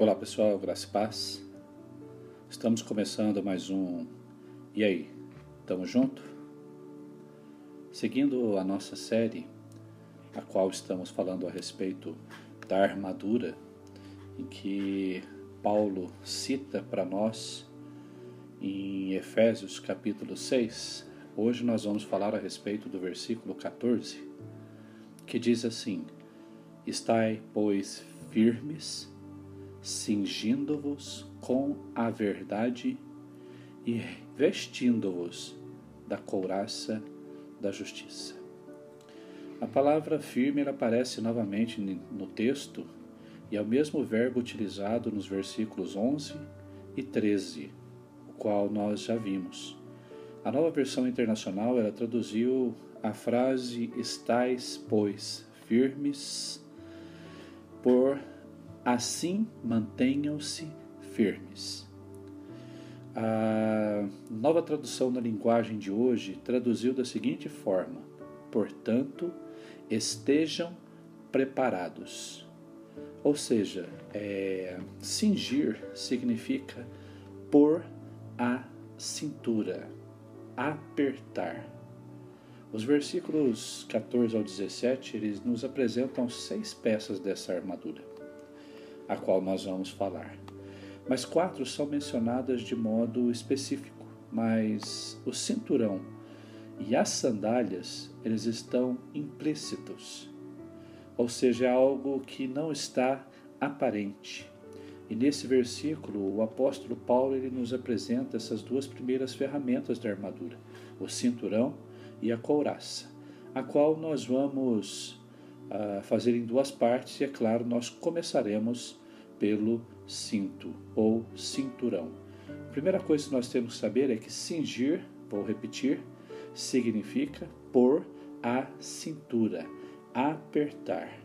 Olá pessoal, graça e paz. Estamos começando mais um E aí, tamo junto? Seguindo a nossa série, a qual estamos falando a respeito da armadura, em que Paulo cita para nós em Efésios capítulo 6. Hoje nós vamos falar a respeito do versículo 14, que diz assim: Estai, pois, firmes cingindo-vos com a verdade e vestindo-vos da couraça da justiça. A palavra firme aparece novamente no texto e é o mesmo verbo utilizado nos versículos 11 e 13, o qual nós já vimos. A nova versão internacional ela traduziu a frase estais, pois, firmes por Assim mantenham-se firmes. A nova tradução na linguagem de hoje traduziu da seguinte forma: portanto, estejam preparados. Ou seja, é, cingir significa pôr a cintura, apertar. Os versículos 14 ao 17 eles nos apresentam seis peças dessa armadura a qual nós vamos falar. Mas quatro são mencionadas de modo específico, mas o cinturão e as sandálias, eles estão implícitos. Ou seja, é algo que não está aparente. E nesse versículo, o apóstolo Paulo ele nos apresenta essas duas primeiras ferramentas da armadura, o cinturão e a couraça, a qual nós vamos uh, fazer em duas partes, e é claro, nós começaremos pelo cinto ou cinturão. A primeira coisa que nós temos que saber é que cingir, vou repetir, significa pôr a cintura, apertar.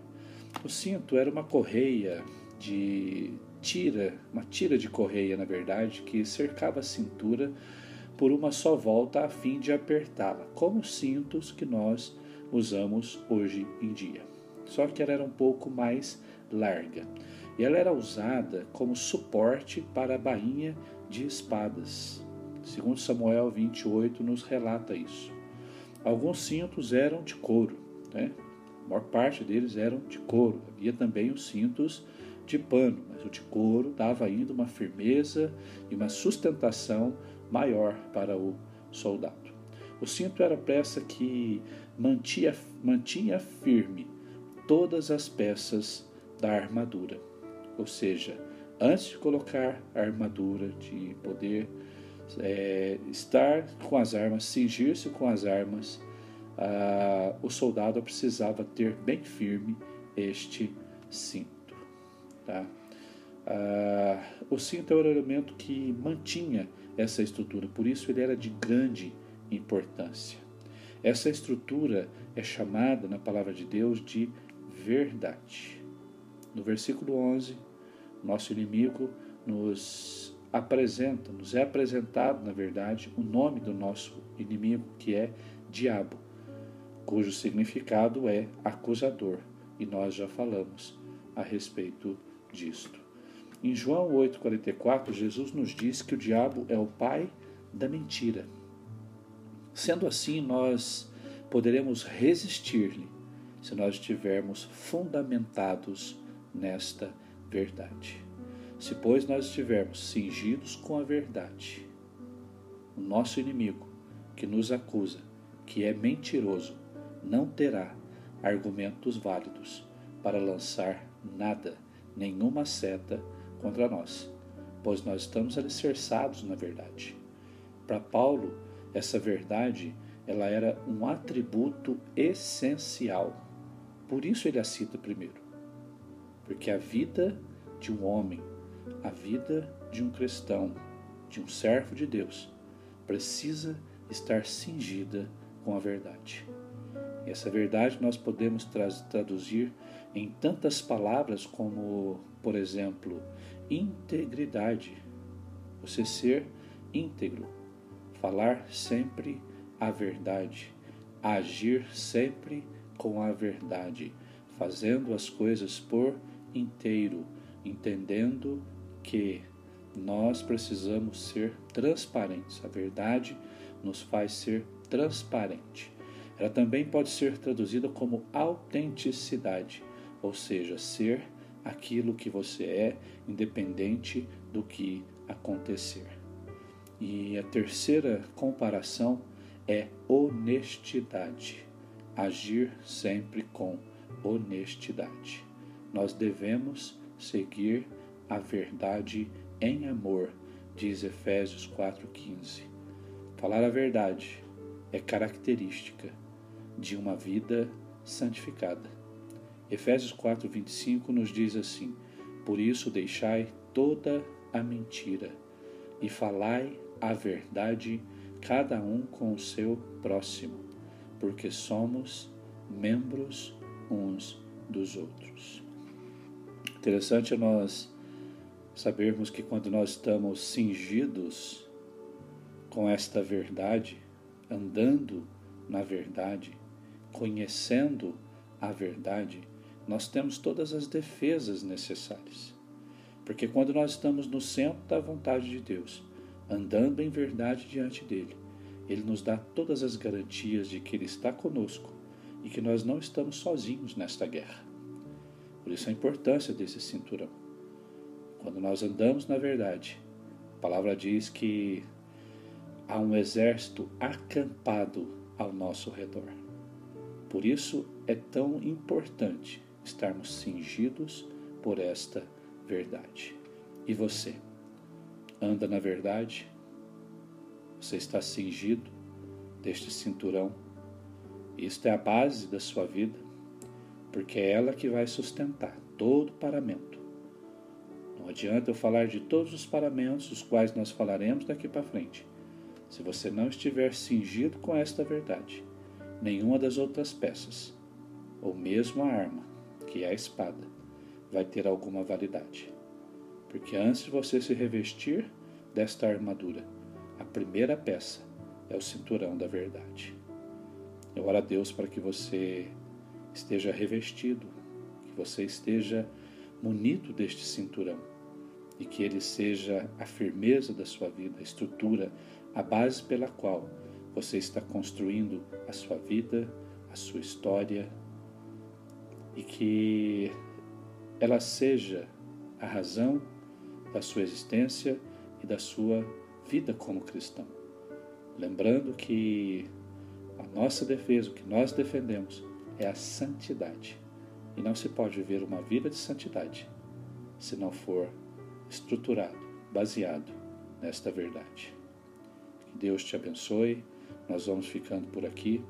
O cinto era uma correia de tira, uma tira de correia, na verdade, que cercava a cintura por uma só volta a fim de apertá-la, como os cintos que nós usamos hoje em dia. Só que ela era um pouco mais larga e ela era usada como suporte para a bainha de espadas. Segundo Samuel 28 nos relata isso. Alguns cintos eram de couro, né? a maior parte deles eram de couro. Havia também os cintos de pano, mas o de couro dava ainda uma firmeza e uma sustentação maior para o soldado. O cinto era a peça que mantinha, mantinha firme todas as peças da armadura. Ou seja, antes de colocar a armadura, de poder é, estar com as armas, cingir-se com as armas, ah, o soldado precisava ter bem firme este cinto. Tá? Ah, o cinto é o elemento que mantinha essa estrutura, por isso ele era de grande importância. Essa estrutura é chamada na palavra de Deus de verdade. No versículo 11, nosso inimigo nos apresenta, nos é apresentado, na verdade, o nome do nosso inimigo, que é Diabo, cujo significado é acusador, e nós já falamos a respeito disto. Em João 8,44, Jesus nos diz que o diabo é o pai da mentira. Sendo assim, nós poderemos resistir-lhe se nós estivermos fundamentados nesta verdade. Se, pois, nós estivermos cingidos com a verdade, o nosso inimigo, que nos acusa, que é mentiroso, não terá argumentos válidos para lançar nada, nenhuma seta contra nós, pois nós estamos alicerçados na verdade. Para Paulo, essa verdade ela era um atributo essencial por isso ele a cita primeiro. Porque a vida de um homem, a vida de um cristão, de um servo de Deus, precisa estar cingida com a verdade. E essa verdade nós podemos traduzir em tantas palavras como, por exemplo, integridade. Você ser íntegro, falar sempre a verdade, agir sempre com a verdade, fazendo as coisas por inteiro, entendendo que nós precisamos ser transparentes. A verdade nos faz ser transparente. Ela também pode ser traduzida como autenticidade, ou seja, ser aquilo que você é, independente do que acontecer. E a terceira comparação é honestidade. Agir sempre com honestidade. Nós devemos seguir a verdade em amor, diz Efésios 4,15. Falar a verdade é característica de uma vida santificada. Efésios 4:25 nos diz assim: Por isso deixai toda a mentira e falai a verdade cada um com o seu próximo, porque somos membros uns dos outros. Interessante é nós sabermos que quando nós estamos cingidos com esta verdade, andando na verdade, conhecendo a verdade, nós temos todas as defesas necessárias. Porque quando nós estamos no centro da vontade de Deus, andando em verdade diante dele, ele nos dá todas as garantias de que ele está conosco e que nós não estamos sozinhos nesta guerra. Por isso a importância desse cinturão. Quando nós andamos na verdade, a palavra diz que há um exército acampado ao nosso redor. Por isso é tão importante estarmos cingidos por esta verdade. E você? Anda na verdade? Você está cingido deste cinturão? Isto é a base da sua vida, porque é ela que vai sustentar todo o paramento. Não adianta eu falar de todos os paramentos, os quais nós falaremos daqui para frente, se você não estiver cingido com esta verdade. Nenhuma das outras peças, ou mesmo a arma, que é a espada, vai ter alguma validade. Porque antes de você se revestir desta armadura, a primeira peça é o cinturão da verdade. Eu oro a Deus para que você esteja revestido, que você esteja munido deste cinturão e que ele seja a firmeza da sua vida, a estrutura, a base pela qual você está construindo a sua vida, a sua história, e que ela seja a razão da sua existência e da sua vida como cristão. Lembrando que a nossa defesa, o que nós defendemos, é a santidade. E não se pode viver uma vida de santidade se não for estruturado, baseado nesta verdade. Que Deus te abençoe. Nós vamos ficando por aqui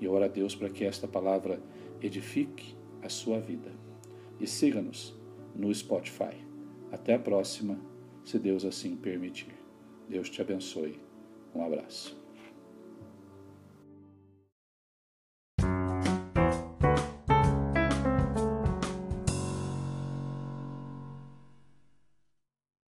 e ora a Deus para que esta palavra edifique a sua vida. E siga-nos no Spotify. Até a próxima, se Deus assim permitir. Deus te abençoe. Um abraço.